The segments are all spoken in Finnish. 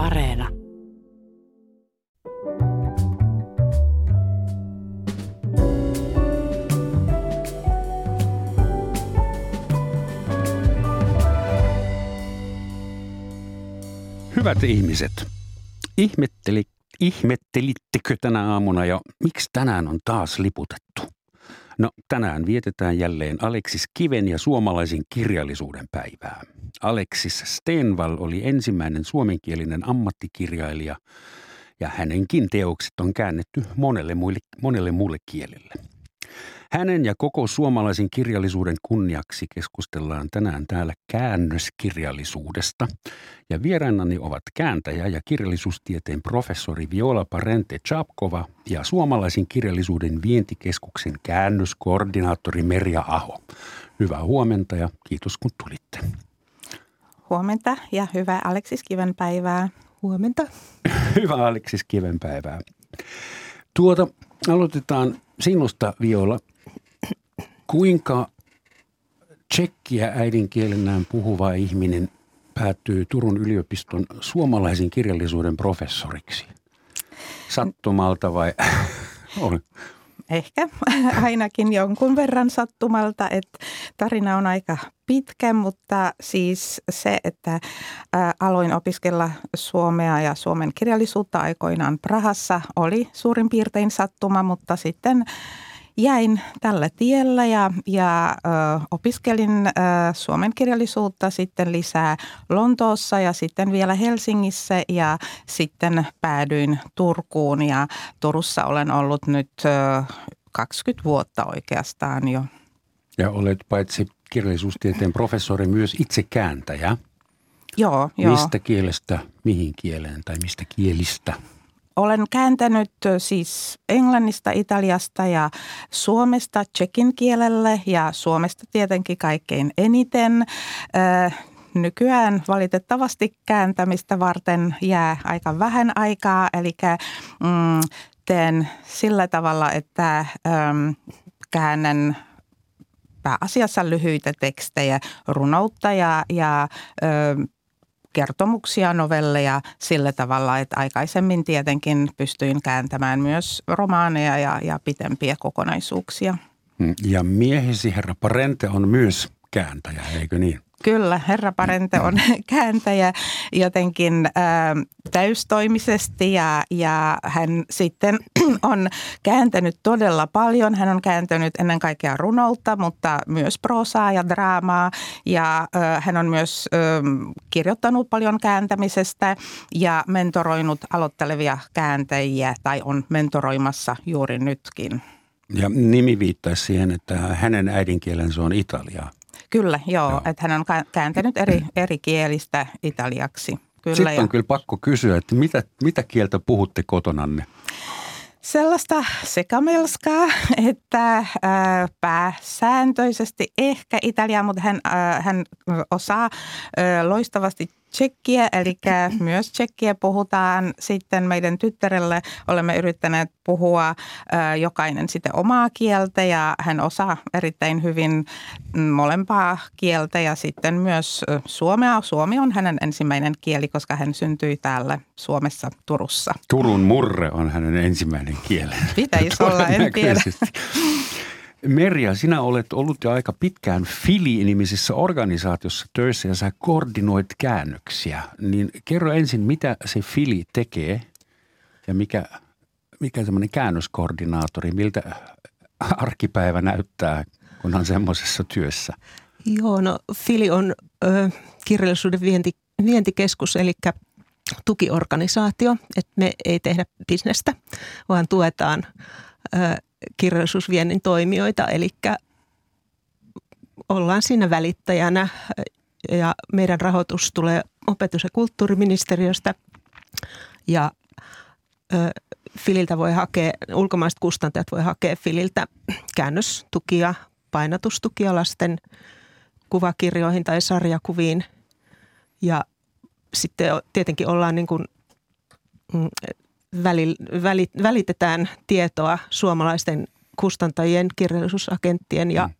Areena. Hyvät ihmiset, ihmetteli, ihmettelittekö tänä aamuna jo, miksi tänään on taas liputettu? No tänään vietetään jälleen Aleksis Kiven ja suomalaisen kirjallisuuden päivää. Aleksis Stenval oli ensimmäinen suomenkielinen ammattikirjailija ja hänenkin teokset on käännetty monelle, muille, monelle muulle kielelle. Hänen ja koko suomalaisen kirjallisuuden kunniaksi keskustellaan tänään täällä käännöskirjallisuudesta. Ja vierainani ovat kääntäjä ja kirjallisuustieteen professori Viola Parente Chapkova ja suomalaisen kirjallisuuden vientikeskuksen käännöskoordinaattori Merja Aho. Hyvää huomenta ja kiitos kun tulitte. Huomenta ja hyvää Aleksis Kivenpäivää. Huomenta. Hyvää Aleksis Kivenpäivää. Tuota, aloitetaan sinusta Viola. Kuinka tsekkiä äidinkielenään puhuva ihminen päätyy Turun yliopiston suomalaisen kirjallisuuden professoriksi? Sattumalta vai? Ehkä ainakin jonkun verran sattumalta, että tarina on aika pitkä, mutta siis se, että aloin opiskella suomea ja suomen kirjallisuutta aikoinaan Prahassa oli suurin piirtein sattuma, mutta sitten jäin tällä tiellä ja, ja ö, opiskelin ö, suomen kirjallisuutta sitten lisää Lontoossa ja sitten vielä Helsingissä ja sitten päädyin Turkuun ja Turussa olen ollut nyt ö, 20 vuotta oikeastaan jo. Ja olet paitsi kirjallisuustieteen professori myös itse kääntäjä. Joo, joo. Mistä kielestä mihin kieleen tai mistä kielistä? Olen kääntänyt siis englannista, italiasta ja suomesta tsekin kielelle ja suomesta tietenkin kaikkein eniten. Nykyään valitettavasti kääntämistä varten jää aika vähän aikaa, eli mm, teen sillä tavalla, että käännän pääasiassa lyhyitä tekstejä, runoutta ja, ja kertomuksia, novelleja sillä tavalla, että aikaisemmin tietenkin pystyin kääntämään myös romaaneja ja, ja pitempiä kokonaisuuksia. Mm, ja miehesi herra Parente on myös kääntäjä, eikö niin? Kyllä, herra Parente on kääntäjä jotenkin ä, täystoimisesti ja, ja hän sitten on kääntänyt todella paljon. Hän on kääntänyt ennen kaikkea runoutta, mutta myös prosaa ja draamaa ja ä, hän on myös ä, kirjoittanut paljon kääntämisestä ja mentoroinut aloittelevia kääntäjiä tai on mentoroimassa juuri nytkin. Ja nimi viittaisi siihen, että hänen äidinkielensä on italiaa. Kyllä, joo, joo. että hän on kääntänyt eri, eri kielistä italiaksi. Kyllä, Sitten on ja... kyllä pakko kysyä, että mitä, mitä kieltä puhutte kotonanne? Sellaista sekamelskaa, että äh, pääsääntöisesti ehkä Italia, mutta hän, äh, hän osaa äh, loistavasti tsekkiä, eli myös tsekkiä puhutaan. Sitten meidän tyttärelle olemme yrittäneet puhua jokainen sitten omaa kieltä ja hän osaa erittäin hyvin molempaa kieltä ja sitten myös suomea. Suomi on hänen ensimmäinen kieli, koska hän syntyi täällä Suomessa Turussa. Turun murre on hänen ensimmäinen kielensä. Pitäisi olla, en tiedä. Merja, sinä olet ollut jo aika pitkään Fili-nimisessä organisaatiossa töissä ja sä koordinoit käännöksiä. Niin kerro ensin, mitä se Fili tekee ja mikä, mikä semmoinen käännöskoordinaattori, miltä arkipäivä näyttää, kun on semmoisessa työssä? Joo, no Fili on ö, kirjallisuuden vienti, vientikeskus, eli tukiorganisaatio, että me ei tehdä bisnestä, vaan tuetaan kirjallisuusviennin toimijoita, eli ollaan siinä välittäjänä ja meidän rahoitus tulee opetus- ja kulttuuriministeriöstä. Ja Fililtä voi hakea, ulkomaiset kustantajat voi hakea Fililtä käännöstukia, painatustukia lasten kuvakirjoihin tai sarjakuviin. Ja sitten tietenkin ollaan niin kuin mm, välitetään tietoa suomalaisten kustantajien, kirjallisuusagenttien ja mm.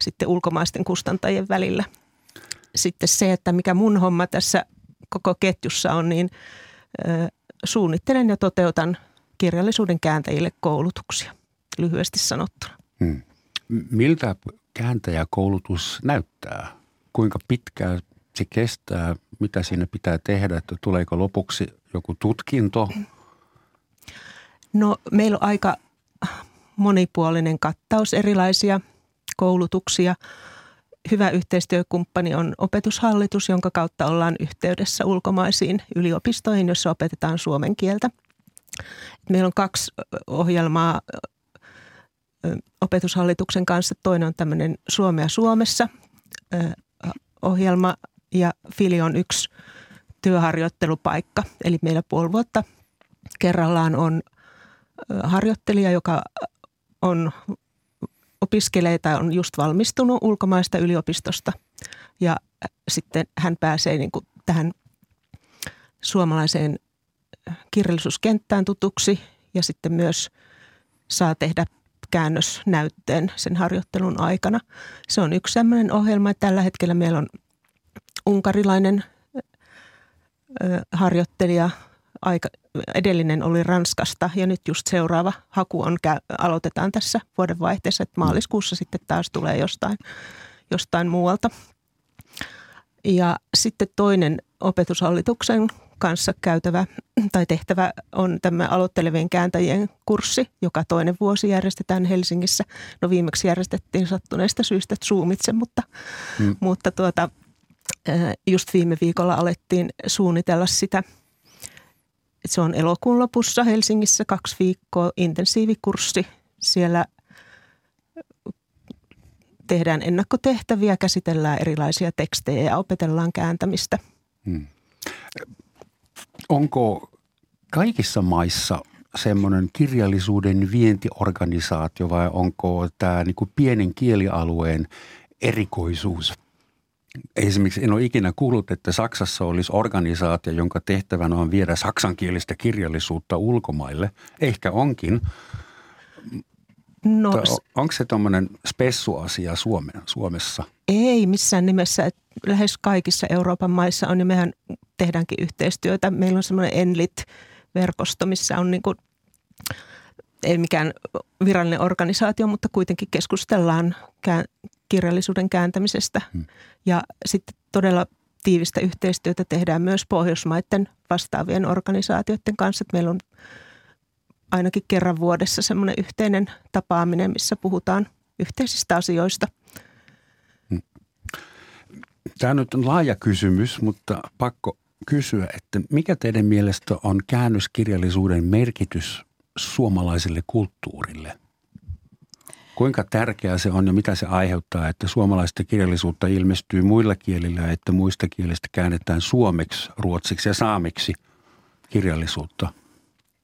sitten ulkomaisten kustantajien välillä. Sitten se, että mikä mun homma tässä koko ketjussa on, niin suunnittelen ja toteutan kirjallisuuden kääntäjille koulutuksia, lyhyesti sanottuna. Hmm. Miltä kääntäjäkoulutus näyttää? Kuinka pitkään se kestää? Mitä siinä pitää tehdä? Että tuleeko lopuksi joku tutkinto? No meillä on aika monipuolinen kattaus erilaisia koulutuksia. Hyvä yhteistyökumppani on opetushallitus, jonka kautta ollaan yhteydessä ulkomaisiin yliopistoihin, joissa opetetaan suomen kieltä. Meillä on kaksi ohjelmaa opetushallituksen kanssa. Toinen on tämmöinen Suomea Suomessa ohjelma ja Fili on yksi työharjoittelupaikka. Eli meillä puoli vuotta kerrallaan on harjoittelija, joka on opiskelee tai on just valmistunut ulkomaista yliopistosta ja sitten hän pääsee niin kuin tähän suomalaiseen kirjallisuuskenttään tutuksi ja sitten myös saa tehdä käännösnäytteen sen harjoittelun aikana. Se on yksi sellainen ohjelma, tällä hetkellä meillä on unkarilainen harjoittelija, aika, edellinen oli Ranskasta ja nyt just seuraava haku on, aloitetaan tässä vuodenvaihteessa, että maaliskuussa sitten taas tulee jostain, jostain muualta. Ja sitten toinen opetushallituksen kanssa käytävä tai tehtävä on tämä aloittelevien kääntäjien kurssi, joka toinen vuosi järjestetään Helsingissä. No viimeksi järjestettiin sattuneista syistä Zoomitse, mutta, hmm. mutta tuota, just viime viikolla alettiin suunnitella sitä. Se on elokuun lopussa Helsingissä kaksi viikkoa intensiivikurssi. Siellä tehdään ennakkotehtäviä, käsitellään erilaisia tekstejä ja opetellaan kääntämistä. Hmm. Onko kaikissa maissa semmoinen kirjallisuuden vientiorganisaatio vai onko tämä niin kuin pienen kielialueen erikoisuus? Esimerkiksi en ole ikinä kuullut, että Saksassa olisi organisaatio, jonka tehtävänä on viedä saksankielistä kirjallisuutta ulkomaille. Ehkä onkin. No, onko se tuommoinen spessuasia Suomessa? Ei missään nimessä. Lähes kaikissa Euroopan maissa on, ja mehän tehdäänkin yhteistyötä. Meillä on semmoinen Enlit-verkosto, missä on niin kuin, ei mikään virallinen organisaatio, mutta kuitenkin keskustellaan kirjallisuuden kääntämisestä. Hmm. Ja sitten todella tiivistä yhteistyötä tehdään myös Pohjoismaiden vastaavien organisaatioiden kanssa. Että meillä on ainakin kerran vuodessa semmoinen yhteinen tapaaminen, missä puhutaan yhteisistä asioista. Hmm. Tämä nyt on laaja kysymys, mutta pakko kysyä, että mikä teidän mielestä on käännöskirjallisuuden merkitys suomalaiselle kulttuurille? Kuinka tärkeää se on ja mitä se aiheuttaa, että suomalaista kirjallisuutta ilmestyy muilla kielillä, että muista kielistä käännetään suomeksi, ruotsiksi ja saamiksi kirjallisuutta?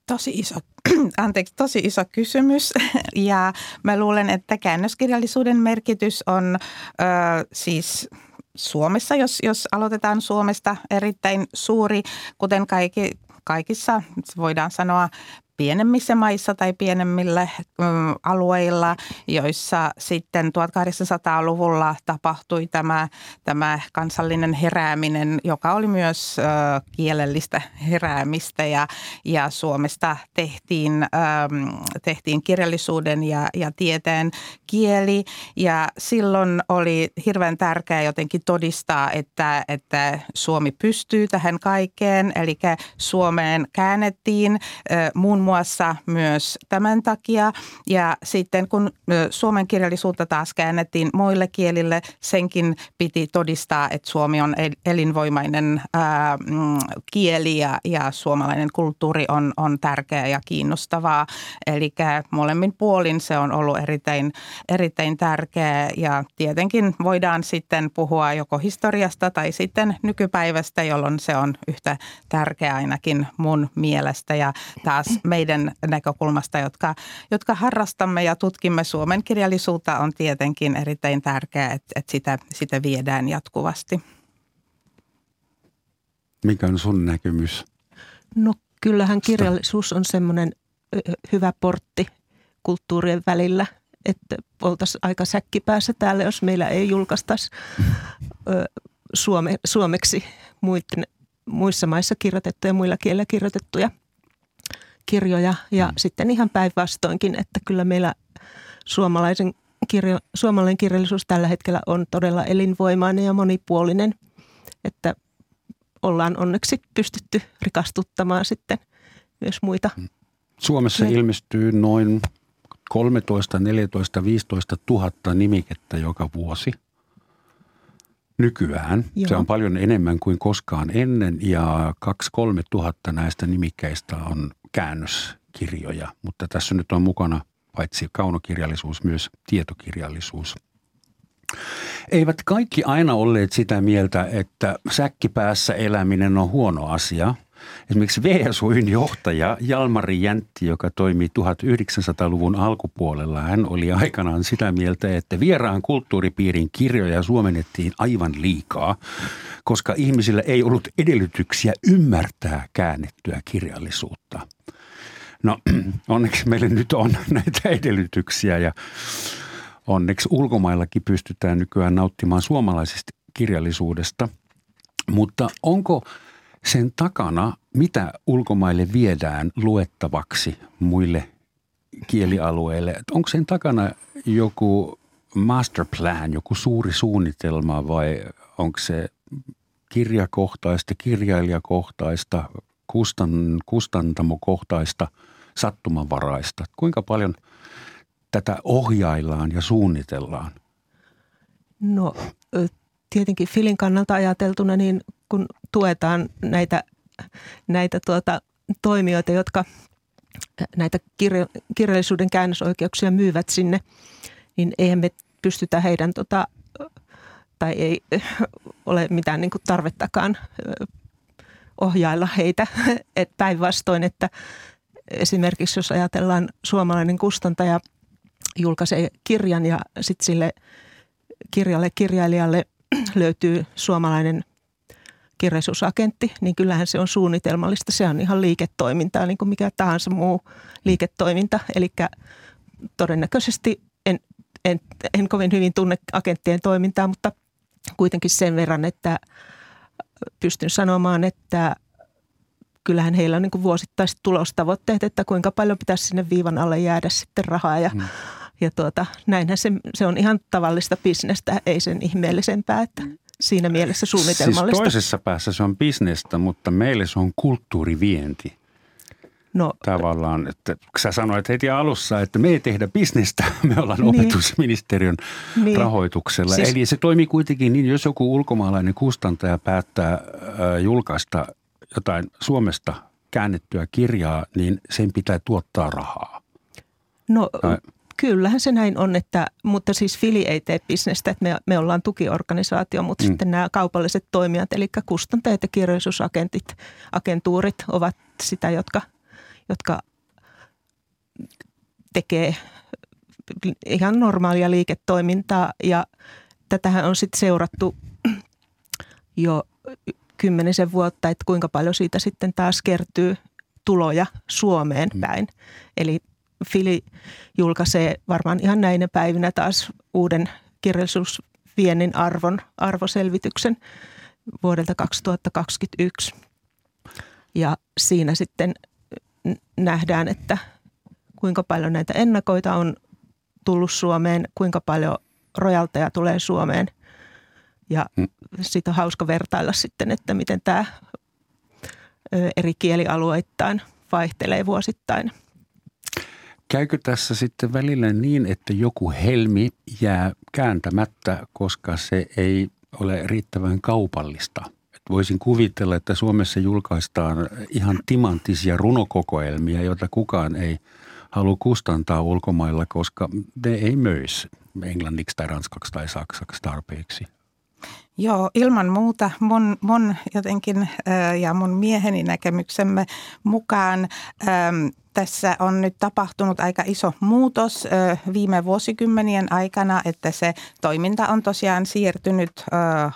Tosi iso, anteeksi, tosi iso kysymys ja mä luulen, että käännöskirjallisuuden merkitys on ö, siis Suomessa, jos, jos aloitetaan Suomesta, erittäin suuri, kuten kaikki, kaikissa, voidaan sanoa, pienemmissä maissa tai pienemmillä mm, alueilla, joissa sitten 1800-luvulla tapahtui tämä, tämä kansallinen herääminen, joka oli myös ö, kielellistä heräämistä. Ja, ja Suomesta tehtiin, ö, tehtiin kirjallisuuden ja, ja tieteen kieli. Ja silloin oli hirveän tärkeää jotenkin todistaa, että, että Suomi pystyy tähän kaikkeen, eli Suomeen käännettiin ö, muun muassa myös tämän takia. Ja sitten kun suomen kirjallisuutta taas käännettiin muille kielille, senkin piti todistaa, että suomi on elinvoimainen ää, mm, kieli ja, ja suomalainen kulttuuri on, on tärkeä ja kiinnostavaa. Eli molemmin puolin se on ollut erittäin, erittäin tärkeä ja tietenkin voidaan sitten puhua joko historiasta tai sitten nykypäivästä, jolloin se on yhtä tärkeä ainakin mun mielestä. Ja taas meidän näkökulmasta, jotka, jotka harrastamme ja tutkimme suomen kirjallisuutta, on tietenkin erittäin tärkeää, että, että sitä, sitä viedään jatkuvasti. Mikä on sun näkemys? No kyllähän kirjallisuus on semmoinen hyvä portti kulttuurien välillä, että oltaisiin aika säkkipäässä täällä, jos meillä ei julkaistaisi suome, suomeksi muiden muissa maissa kirjoitettuja, muilla kielillä kirjoitettuja kirjoja. Ja mm. sitten ihan päinvastoinkin, että kyllä meillä suomalaisen kirjo, suomalainen kirjallisuus tällä hetkellä on todella elinvoimainen ja monipuolinen, että ollaan onneksi pystytty rikastuttamaan sitten myös muita. Mm. Suomessa ne. ilmestyy noin 13, 14, 15 000 nimikettä joka vuosi – nykyään. Joo. Se on paljon enemmän kuin koskaan ennen ja 2-3 tuhatta näistä nimikkeistä on käännöskirjoja, mutta tässä nyt on mukana paitsi kaunokirjallisuus myös tietokirjallisuus. Eivät kaikki aina olleet sitä mieltä, että säkkipäässä eläminen on huono asia – Esimerkiksi VSUin johtaja Jalmari Jäntti, joka toimi 1900-luvun alkupuolella, hän oli aikanaan sitä mieltä, että vieraan kulttuuripiirin kirjoja suomennettiin aivan liikaa, koska ihmisillä ei ollut edellytyksiä ymmärtää käännettyä kirjallisuutta. No onneksi meillä nyt on näitä edellytyksiä ja onneksi ulkomaillakin pystytään nykyään nauttimaan suomalaisesta kirjallisuudesta. Mutta onko sen takana, mitä ulkomaille viedään luettavaksi muille kielialueille. Onko sen takana joku master plan, joku suuri suunnitelma vai onko se kirjakohtaista, kirjailijakohtaista, kustan, kustantamokohtaista, sattumanvaraista? Kuinka paljon tätä ohjaillaan ja suunnitellaan? No tietenkin Filin kannalta ajateltuna, niin kun tuetaan näitä, näitä tuota, toimijoita, jotka näitä kirja, kirjallisuuden käännösoikeuksia myyvät sinne, niin eihän me pystytä heidän, tota, tai ei ole mitään niin kuin tarvettakaan ohjailla heitä. Et päinvastoin, että esimerkiksi jos ajatellaan suomalainen kustantaja julkaisee kirjan ja sitten sille kirjalle kirjailijalle löytyy suomalainen kirjallisuusagentti, niin kyllähän se on suunnitelmallista. Se on ihan liiketoimintaa, niin kuin mikä tahansa muu liiketoiminta. Eli todennäköisesti en, en, en kovin hyvin tunne agenttien toimintaa, mutta kuitenkin sen verran, että pystyn sanomaan, että kyllähän heillä on niin vuosittaiset tulostavoitteet, että kuinka paljon pitäisi sinne viivan alle jäädä sitten rahaa ja, mm. ja tuota, näinhän se, se on ihan tavallista bisnestä, ei sen ihmeellisempää, että siinä mielessä suunnitelmallista. Siis toisessa päässä se on bisnestä, mutta meille se on kulttuurivienti. No, Tavallaan, että sä sanoit heti alussa, että me ei tehdä bisnestä, me ollaan niin, opetusministeriön niin, rahoituksella. Siis, Eli se toimii kuitenkin niin, jos joku ulkomaalainen kustantaja päättää äh, julkaista jotain Suomesta käännettyä kirjaa, niin sen pitää tuottaa rahaa. No tai, Kyllähän se näin on, että, mutta siis Fili ei tee bisnestä, että me, me ollaan tukiorganisaatio, mutta mm. sitten nämä kaupalliset toimijat, eli kustantajat ja kirjallisuusagentit, agentuurit ovat sitä, jotka, jotka tekee ihan normaalia liiketoimintaa ja tätähän on sitten seurattu jo kymmenisen vuotta, että kuinka paljon siitä sitten taas kertyy tuloja Suomeen mm. päin. Eli Fili julkaisee varmaan ihan näinä päivinä taas uuden kirjallisuusviennin arvon, arvoselvityksen vuodelta 2021. Ja siinä sitten nähdään, että kuinka paljon näitä ennakoita on tullut Suomeen, kuinka paljon rojalteja tulee Suomeen. Ja mm. siitä on hauska vertailla sitten, että miten tämä eri kielialueittain vaihtelee vuosittain – Käykö tässä sitten välillä niin, että joku helmi jää kääntämättä, koska se ei ole riittävän kaupallista? Voisin kuvitella, että Suomessa julkaistaan ihan timanttisia runokokoelmia, joita kukaan ei halua kustantaa ulkomailla, koska ne ei möisi englanniksi tai ranskaksi tai saksaksi tarpeeksi. Joo, ilman muuta mun, mun jotenkin ja mun mieheni näkemyksemme mukaan tässä on nyt tapahtunut aika iso muutos viime vuosikymmenien aikana, että se toiminta on tosiaan siirtynyt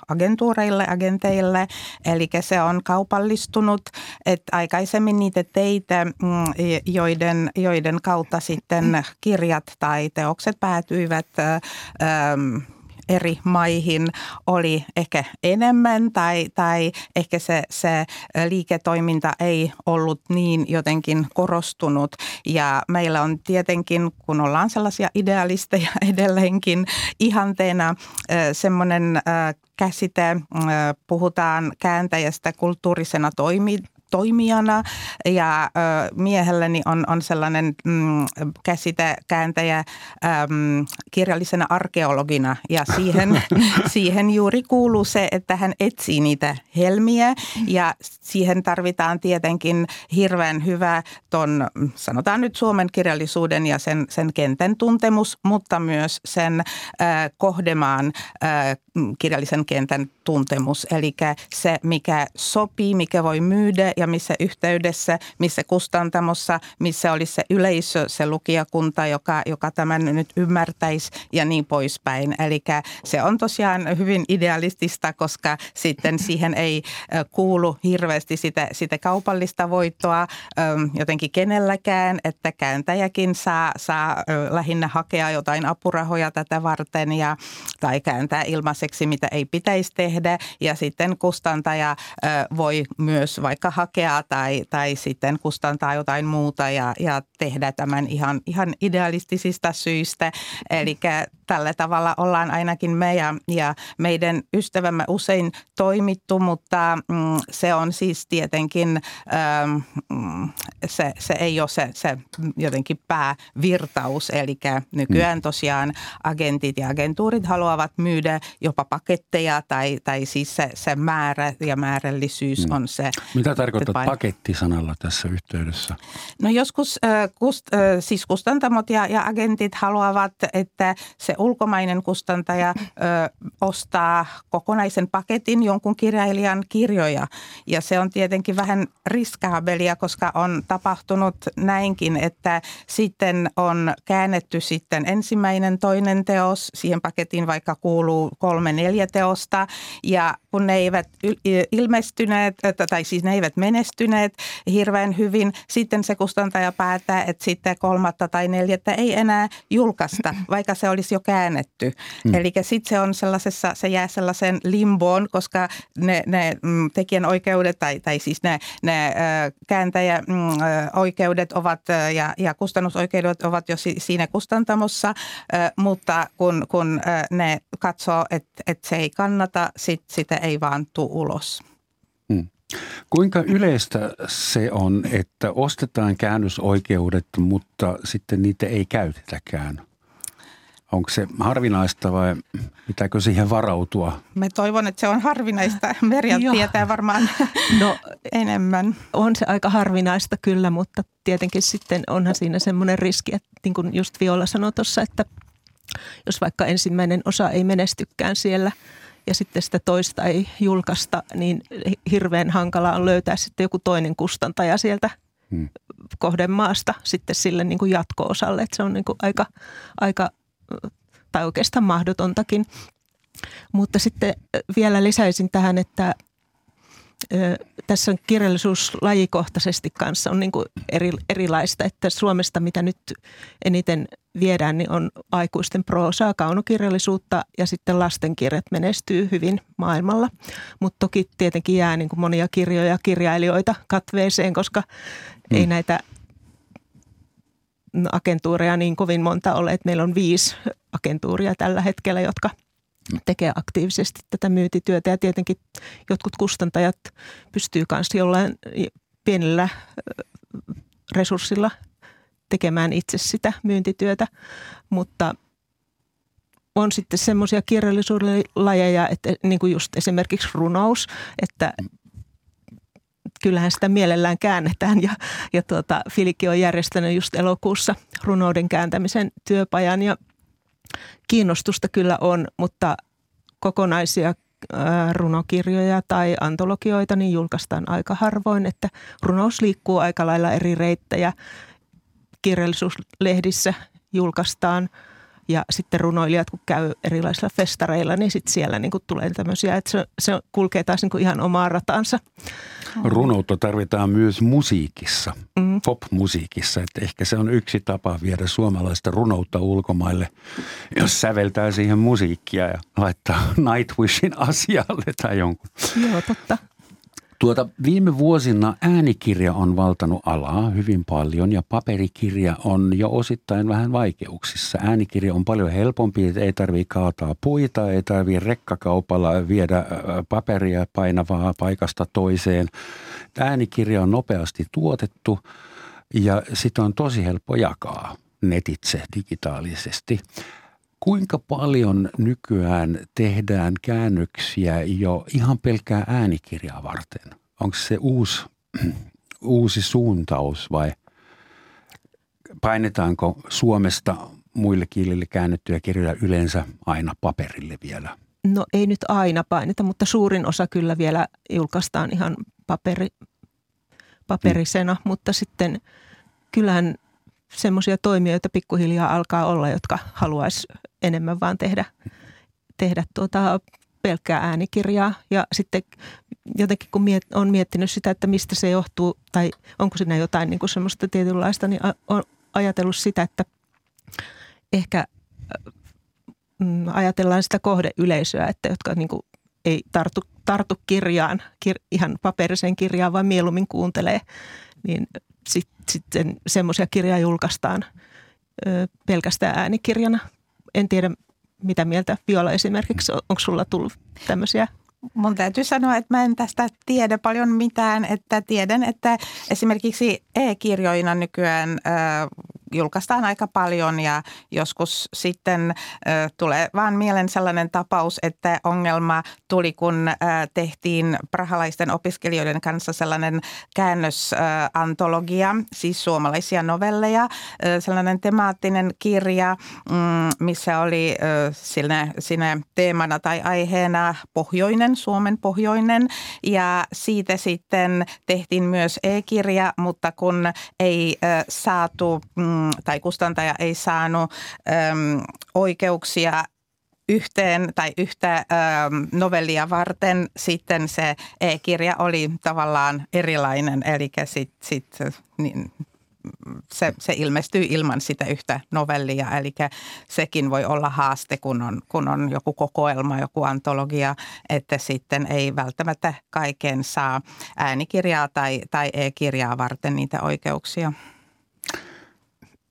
agentuureille, agenteille, eli se on kaupallistunut, että aikaisemmin niitä teitä, mm, joiden, joiden kautta sitten kirjat tai teokset päätyivät eri maihin oli ehkä enemmän tai, tai ehkä se, se liiketoiminta ei ollut niin jotenkin korostunut. Ja meillä on tietenkin, kun ollaan sellaisia idealisteja edelleenkin, ihanteena semmoinen käsite, puhutaan kääntäjästä kulttuurisena toimi, toimijana. Ja ö, miehelläni on, on sellainen mm, käsite kääntäjä äm, kirjallisena arkeologina. Ja siihen, siihen juuri kuuluu se, että hän etsii niitä helmiä. Ja siihen tarvitaan tietenkin hirveän hyvä ton, sanotaan nyt Suomen kirjallisuuden ja sen, sen kentän tuntemus, mutta myös sen äh, kohdemaan äh, kirjallisen kentän tuntemus, eli se mikä sopii, mikä voi myydä ja missä yhteydessä, missä kustantamossa, missä olisi se yleisö, se lukijakunta, joka, joka tämän nyt ymmärtäisi ja niin poispäin. Eli se on tosiaan hyvin idealistista, koska sitten siihen ei kuulu hirveästi sitä, sitä kaupallista voittoa jotenkin kenelläkään, että kääntäjäkin saa, saa lähinnä hakea jotain apurahoja tätä varten ja, tai kääntää ilmaiseksi, mitä ei pitäisi tehdä. Ja sitten kustantaja voi myös vaikka hakea tai, tai sitten kustantaa jotain muuta ja, ja tehdä tämän ihan, ihan idealistisista syistä. Eli tällä tavalla ollaan ainakin me ja, ja meidän ystävämme usein toimittu, mutta mm, se on siis tietenkin, ähm, mm, se, se ei ole se, se jotenkin päävirtaus. Eli nykyään mm. tosiaan agentit ja agentuurit haluavat myydä jopa paketteja tai, tai siis se, se määrä ja määrällisyys mm. on se. Mitä tarkoittaa pakettisanalla tässä yhteydessä? No joskus äh, kust, äh, siis kustantamot ja, ja agentit haluavat, että se ulkomainen kustantaja ö, ostaa kokonaisen paketin jonkun kirjailijan kirjoja. Ja se on tietenkin vähän riskaabelia, koska on tapahtunut näinkin, että sitten on käännetty sitten ensimmäinen, toinen teos. Siihen paketiin vaikka kuuluu kolme, neljä teosta. Ja kun ne eivät ilmestyneet, tai siis ne eivät menestyneet hirveän hyvin, sitten se kustantaja päättää, että sitten kolmatta tai neljättä ei enää julkaista, vaikka se olisi jo käännetty. Mm. Eli sitten se on sellaisessa, se jää sellaisen limboon, koska ne, ne mm, tekijänoikeudet tai, tai siis ne, ne kääntäjäoikeudet mm, ovat ja, ja kustannusoikeudet ovat jo siinä kustantamossa, mutta kun, kun ne katsoo, että, että se ei kannata, sit, sitä ei vaan tule ulos. Mm. Kuinka yleistä se on, että ostetaan käännösoikeudet, mutta sitten niitä ei käytetäkään? Onko se harvinaista vai pitääkö siihen varautua? Me toivon, että se on harvinaista. Merja tietää varmaan no, enemmän. On se aika harvinaista kyllä, mutta tietenkin sitten onhan siinä semmoinen riski, että niin kuin just Viola sanoi tuossa, että jos vaikka ensimmäinen osa ei menestykään siellä – ja sitten sitä toista ei julkaista, niin hirveän hankala on löytää sitten joku toinen kustantaja sieltä hmm. kohdemaasta sitten sille niin kuin jatko-osalle. Että se on niin kuin aika, aika, tai oikeastaan mahdotontakin. Mutta sitten vielä lisäisin tähän, että tässä on kirjallisuus lajikohtaisesti kanssa on niin kuin eri, erilaista, että Suomesta mitä nyt eniten viedään, niin on aikuisten proosaa, kaunokirjallisuutta ja sitten lastenkirjat menestyy hyvin maailmalla. Mutta toki tietenkin jää niin kuin monia kirjoja, kirjailijoita katveeseen, koska mm. ei näitä agentuureja niin kovin monta ole, että meillä on viisi agentuuria tällä hetkellä, jotka – tekee aktiivisesti tätä myyntityötä ja tietenkin jotkut kustantajat pystyy myös jollain pienellä resurssilla tekemään itse sitä myyntityötä, mutta on sitten semmoisia kirjallisuuden lajeja, että niin kuin just esimerkiksi runous, että kyllähän sitä mielellään käännetään ja, ja tuota, Filikki on järjestänyt just elokuussa runouden kääntämisen työpajan ja kiinnostusta kyllä on, mutta kokonaisia runokirjoja tai antologioita niin julkaistaan aika harvoin, että runous liikkuu aika lailla eri reittejä. Kirjallisuuslehdissä julkaistaan Ja sitten runoilijat, kun käy erilaisilla festareilla, niin sitten siellä niin kuin tulee tämmöisiä, että se, se kulkee taas niin kuin ihan omaa ratansa. Runoutta tarvitaan myös musiikissa, mm. pop-musiikissa. Että ehkä se on yksi tapa viedä suomalaista runoutta ulkomaille, jos säveltää siihen musiikkia ja laittaa Nightwishin asialle tai jonkun. Joo, totta. Tuota, viime vuosina äänikirja on valtanut alaa hyvin paljon ja paperikirja on jo osittain vähän vaikeuksissa. Äänikirja on paljon helpompi, ei tarvitse kaataa puita, ei tarvitse rekkakaupalla viedä paperia painavaa paikasta toiseen. Äänikirja on nopeasti tuotettu ja sitä on tosi helppo jakaa netitse digitaalisesti. Kuinka paljon nykyään tehdään käännöksiä jo ihan pelkkää äänikirjaa varten? Onko se uusi, uusi suuntaus vai painetaanko Suomesta muille kielille käännettyjä kirjoja yleensä aina paperille vielä? No ei nyt aina paineta, mutta suurin osa kyllä vielä julkaistaan ihan paperi, paperisena, mm. mutta sitten kyllähän semmoisia toimijoita pikkuhiljaa alkaa olla, jotka haluaisi enemmän vaan tehdä, tehdä tuota pelkkää äänikirjaa. Ja sitten jotenkin kun miet, on miettinyt sitä, että mistä se johtuu tai onko siinä jotain niin kuin semmoista tietynlaista, niin on ajatellut sitä, että ehkä mm, ajatellaan sitä kohdeyleisöä, että jotka niin kuin ei tartu, tartu kirjaan, kir, ihan paperiseen kirjaan, vaan mieluummin kuuntelee, niin sitten sit semmoisia kirjoja julkaistaan pelkästään äänikirjana – en tiedä, mitä mieltä Viola esimerkiksi, onko sulla tullut tämmöisiä? Mun täytyy sanoa, että mä en tästä tiedä paljon mitään, että tiedän, että esimerkiksi e-kirjoina nykyään julkaistaan aika paljon ja joskus sitten tulee vaan mieleen sellainen tapaus, että ongelma tuli, kun tehtiin prahalaisten opiskelijoiden kanssa sellainen käännösantologia, siis suomalaisia novelleja, sellainen temaattinen kirja, mm, missä oli äh, siinä, siinä teemana tai aiheena pohjoinen, Suomen pohjoinen. Ja siitä sitten tehtiin myös e-kirja, mutta kun ei saatu mm, tai kustantaja ei saanut äm, oikeuksia yhteen tai yhtä äm, novellia varten, sitten se e-kirja oli tavallaan erilainen, eli sit, sit, niin, se, se ilmestyy ilman sitä yhtä novellia, eli sekin voi olla haaste, kun on, kun on joku kokoelma, joku antologia, että sitten ei välttämättä kaiken saa äänikirjaa tai, tai e-kirjaa varten niitä oikeuksia.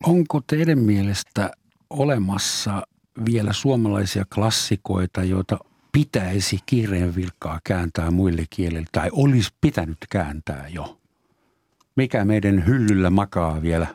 Onko teidän mielestä olemassa vielä suomalaisia klassikoita, joita pitäisi kirjeen vilkkaa kääntää muille kielille tai olisi pitänyt kääntää jo? Mikä meidän hyllyllä makaa vielä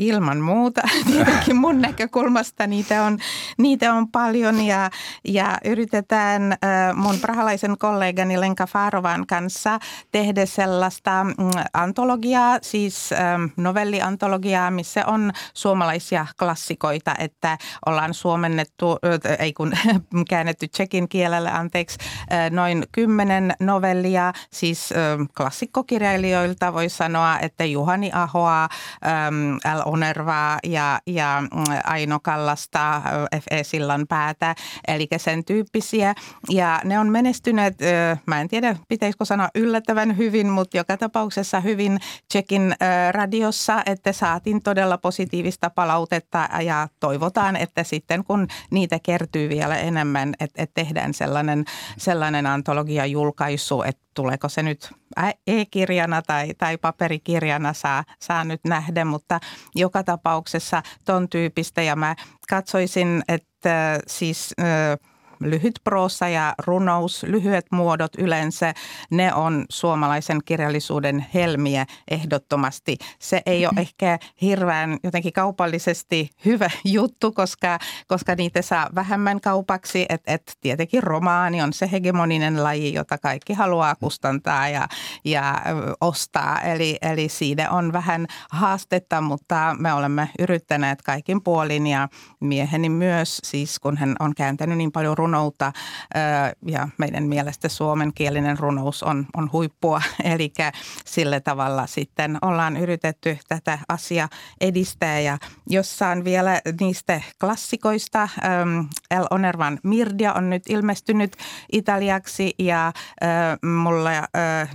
Ilman muuta. Tietenkin mun näkökulmasta niitä on, niitä on paljon ja, ja yritetään mun prahalaisen kollegani Lenka Farovan kanssa tehdä sellaista mm, antologiaa, siis novelliantologiaa, missä on suomalaisia klassikoita, että ollaan suomennettu, ei kun käännetty tsekin kielelle, anteeksi, noin kymmenen novellia, siis klassikkokirjailijoilta voi sanoa, että Juhani Ahoa, L. Onervaa ja, ja mm, Aino Kallasta, F.E. Sillan päätä, eli sen tyyppisiä. Ja ne on menestyneet, mä en tiedä pitäisikö sanoa yllättävän hyvin, mutta joka tapauksessa hyvin Tsekin radiossa, että saatiin todella positiivista palautetta ja toivotaan, että sitten kun niitä kertyy vielä enemmän, että, että tehdään sellainen, sellainen antologia-julkaisu, että tuleeko se nyt e-kirjana tai, tai paperikirjana saa, saa nyt nähdä, mutta joka tapauksessa ton tyypistä ja mä katsoisin, että siis lyhyt proosa ja runous, lyhyet muodot yleensä, ne on suomalaisen kirjallisuuden helmiä ehdottomasti. Se ei ole ehkä hirveän jotenkin kaupallisesti hyvä juttu, koska, koska niitä saa vähemmän kaupaksi. Että et tietenkin romaani on se hegemoninen laji, jota kaikki haluaa kustantaa ja, ja ostaa. Eli, eli siinä on vähän haastetta, mutta me olemme yrittäneet kaikin puolin ja mieheni myös, siis kun hän on kääntänyt niin paljon runoutta, runoutta ja meidän mielestä suomenkielinen runous on, on huippua. Eli sillä tavalla sitten ollaan yritetty tätä asiaa edistää. Ja jossain vielä niistä klassikoista El Onervan Mirdia on nyt ilmestynyt italiaksi. Ja mulle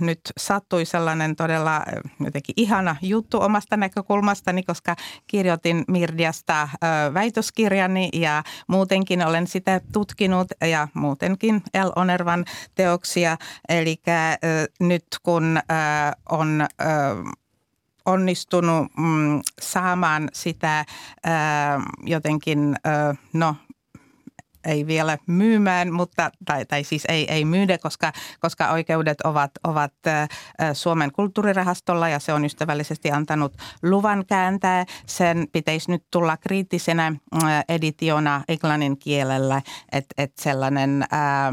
nyt sattui sellainen todella jotenkin ihana juttu omasta näkökulmastani, koska kirjoitin Mirdiasta väitöskirjani. Ja muutenkin olen sitä tutkinut ja muutenkin El Onervan teoksia. Eli nyt kun on onnistunut mm, saamaan sitä jotenkin, no ei vielä myymään, mutta, tai, tai siis ei, ei myydä, koska, koska oikeudet ovat, ovat Suomen kulttuurirahastolla ja se on ystävällisesti antanut luvan kääntää. Sen pitäisi nyt tulla kriittisenä editiona englannin kielellä, että et sellainen ää,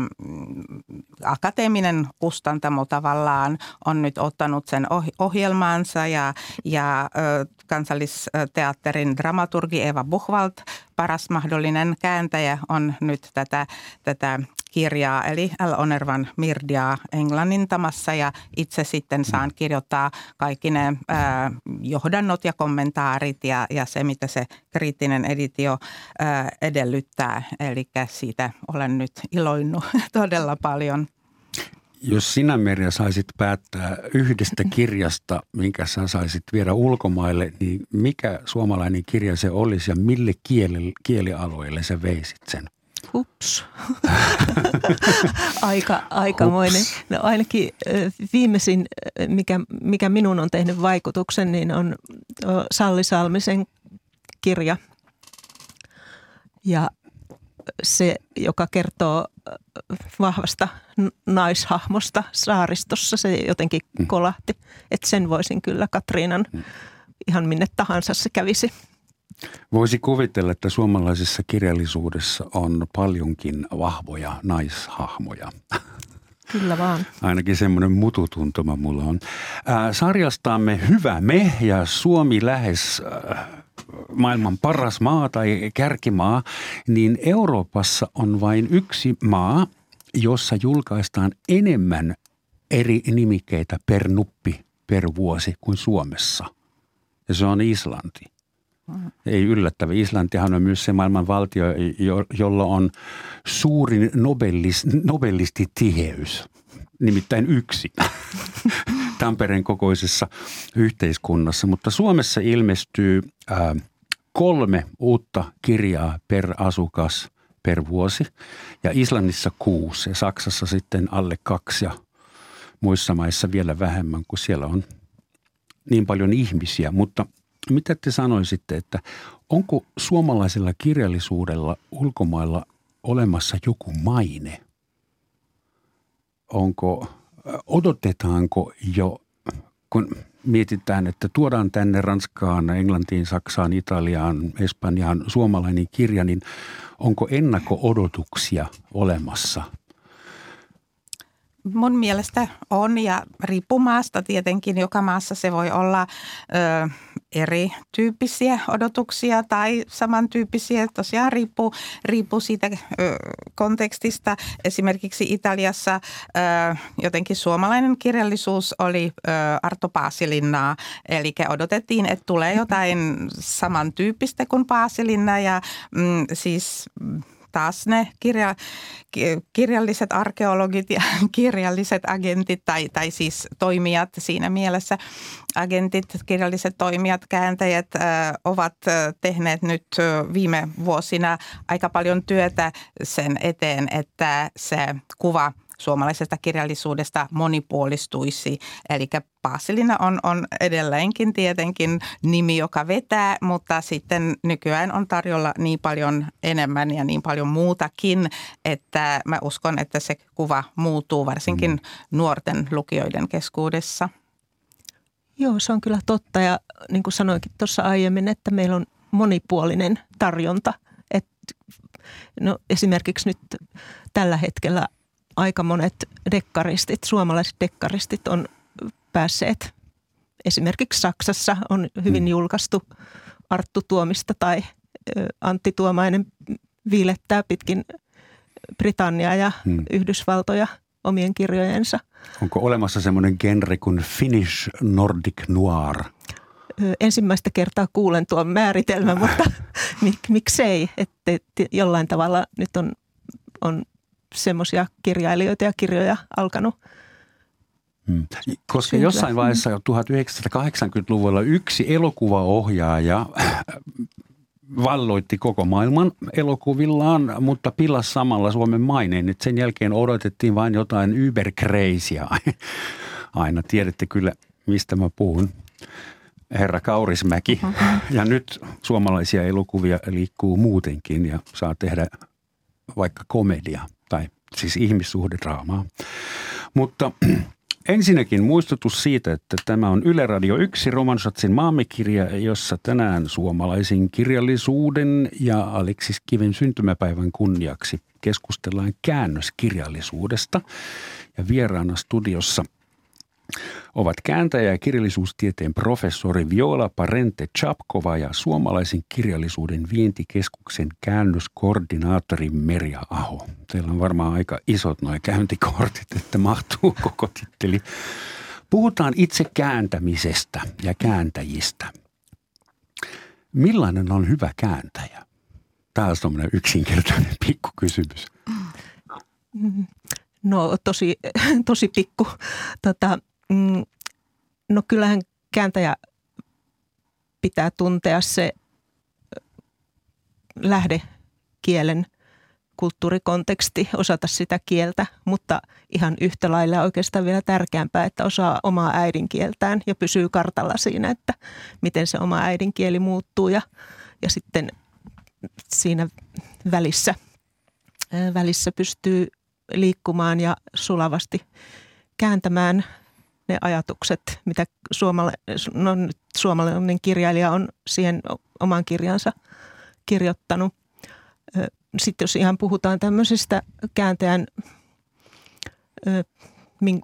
akateeminen kustantamo tavallaan on nyt ottanut sen ohjelmaansa ja, ja kansallisteatterin dramaturgi Eva Buchwald, paras mahdollinen kääntäjä, on nyt tätä, tätä kirjaa, eli L. Onervan Mirdiaa englannintamassa ja itse sitten saan mm. kirjoittaa kaikki ne ää, johdannot ja kommentaarit ja, ja se, mitä se kriittinen editio ää, edellyttää. Eli siitä olen nyt iloinnut todella paljon. Jos sinä Merja saisit päättää yhdestä kirjasta, minkä sä saisit viedä ulkomaille, niin mikä suomalainen kirja se olisi ja mille kieli, kielialueelle sä veisit sen? Hups. Aika, aikamoinen. No ainakin viimeisin, mikä, mikä minun on tehnyt vaikutuksen, niin on Salli Salmisen kirja. Ja se, joka kertoo vahvasta naishahmosta saaristossa, se jotenkin mm. kolahti. Että sen voisin kyllä Katriinan mm. ihan minne tahansa se kävisi. Voisi kuvitella, että suomalaisessa kirjallisuudessa on paljonkin vahvoja naishahmoja. Kyllä vaan. Ainakin semmoinen mututuntuma mulla on. Ää, sarjastamme Hyvä me ja Suomi lähes äh, maailman paras maa tai kärkimaa, niin Euroopassa on vain yksi maa, jossa julkaistaan enemmän eri nimikkeitä per nuppi per vuosi kuin Suomessa. Ja se on Islanti. Ei yllättävä. Islantihan on myös se maailman valtio, jolla on suurin nobelist, nobelistitiheys, nimittäin yksi Tampereen kokoisessa yhteiskunnassa. Mutta Suomessa ilmestyy ää, kolme uutta kirjaa per asukas per vuosi ja Islannissa kuusi ja Saksassa sitten alle kaksi ja muissa maissa vielä vähemmän, kun siellä on niin paljon ihmisiä. Mutta – mitä te sanoisitte, että onko suomalaisella kirjallisuudella ulkomailla olemassa joku maine? Onko, odotetaanko jo, kun mietitään, että tuodaan tänne Ranskaan, Englantiin, Saksaan, Italiaan, Espanjaan suomalainen kirja, niin onko ennakko-odotuksia olemassa Mun mielestä on ja riippumaasta tietenkin joka maassa se voi olla ö, erityyppisiä odotuksia tai samantyyppisiä. Tosiaan riippuu, riippuu siitä ö, kontekstista. Esimerkiksi Italiassa ö, jotenkin suomalainen kirjallisuus oli ö, Arto Paasilinnaa, eli odotettiin, että tulee jotain samantyyppistä kuin Paasilinna ja mm, siis taas ne kirja, kirjalliset arkeologit ja kirjalliset agentit tai, tai siis toimijat siinä mielessä, agentit, kirjalliset toimijat, kääntäjät ovat tehneet nyt viime vuosina aika paljon työtä sen eteen, että se kuva – suomalaisesta kirjallisuudesta monipuolistuisi. Eli Paasilina on, on edelleenkin tietenkin nimi, joka vetää, mutta sitten nykyään on tarjolla niin paljon enemmän ja niin paljon muutakin, että mä uskon, että se kuva muuttuu varsinkin mm. nuorten lukijoiden keskuudessa. Joo, se on kyllä totta ja niin kuin sanoinkin tuossa aiemmin, että meillä on monipuolinen tarjonta. Et, no, esimerkiksi nyt tällä hetkellä aika monet dekkaristit, suomalaiset dekkaristit on päässeet. Esimerkiksi Saksassa on hyvin mm. julkaistu Arttu Tuomista tai Antti Tuomainen viilettää pitkin Britannia ja hmm. Yhdysvaltoja omien kirjojensa. Onko olemassa semmoinen genre kuin Finnish Nordic Noir? Ensimmäistä kertaa kuulen tuon määritelmän, mutta mik, miksei, että et, jollain tavalla nyt on, on semmoisia kirjailijoita ja kirjoja alkanut Hmm. Koska syntyä. jossain vaiheessa jo 1980-luvulla yksi elokuvaohjaaja valloitti koko maailman elokuvillaan, mutta pilas samalla Suomen maineen. Et sen jälkeen odotettiin vain jotain yberkreisiä. Aina tiedätte kyllä, mistä mä puhun. Herra Kaurismäki. Mm-hmm. Ja nyt suomalaisia elokuvia liikkuu muutenkin ja saa tehdä vaikka komedia tai siis ihmissuhdedraamaa. Mutta Ensinnäkin muistutus siitä, että tämä on Yle Radio 1 Romansatsin maamekirja, jossa tänään suomalaisen kirjallisuuden ja Aleksis Kiven syntymäpäivän kunniaksi keskustellaan käännöskirjallisuudesta. Ja vieraana studiossa ovat kääntäjä ja kirjallisuustieteen professori Viola Parente Chapkova ja suomalaisen kirjallisuuden vientikeskuksen käännöskoordinaattori Merja Aho. Teillä on varmaan aika isot nuo käyntikortit, että mahtuu koko titteli. Puhutaan itse kääntämisestä ja kääntäjistä. Millainen on hyvä kääntäjä? Tämä on semmoinen yksinkertainen pikkukysymys. No tosi, tosi pikku. Tota, Mm, no kyllähän kääntäjä pitää tuntea se lähdekielen kulttuurikonteksti, osata sitä kieltä, mutta ihan yhtä lailla oikeastaan vielä tärkeämpää, että osaa omaa äidinkieltään ja pysyy kartalla siinä, että miten se oma äidinkieli muuttuu ja, ja sitten siinä välissä, välissä pystyy liikkumaan ja sulavasti kääntämään ne ajatukset, mitä suomala- no, suomalainen kirjailija on siihen oman kirjansa kirjoittanut. Sitten jos ihan puhutaan tämmöisestä kääntäjän,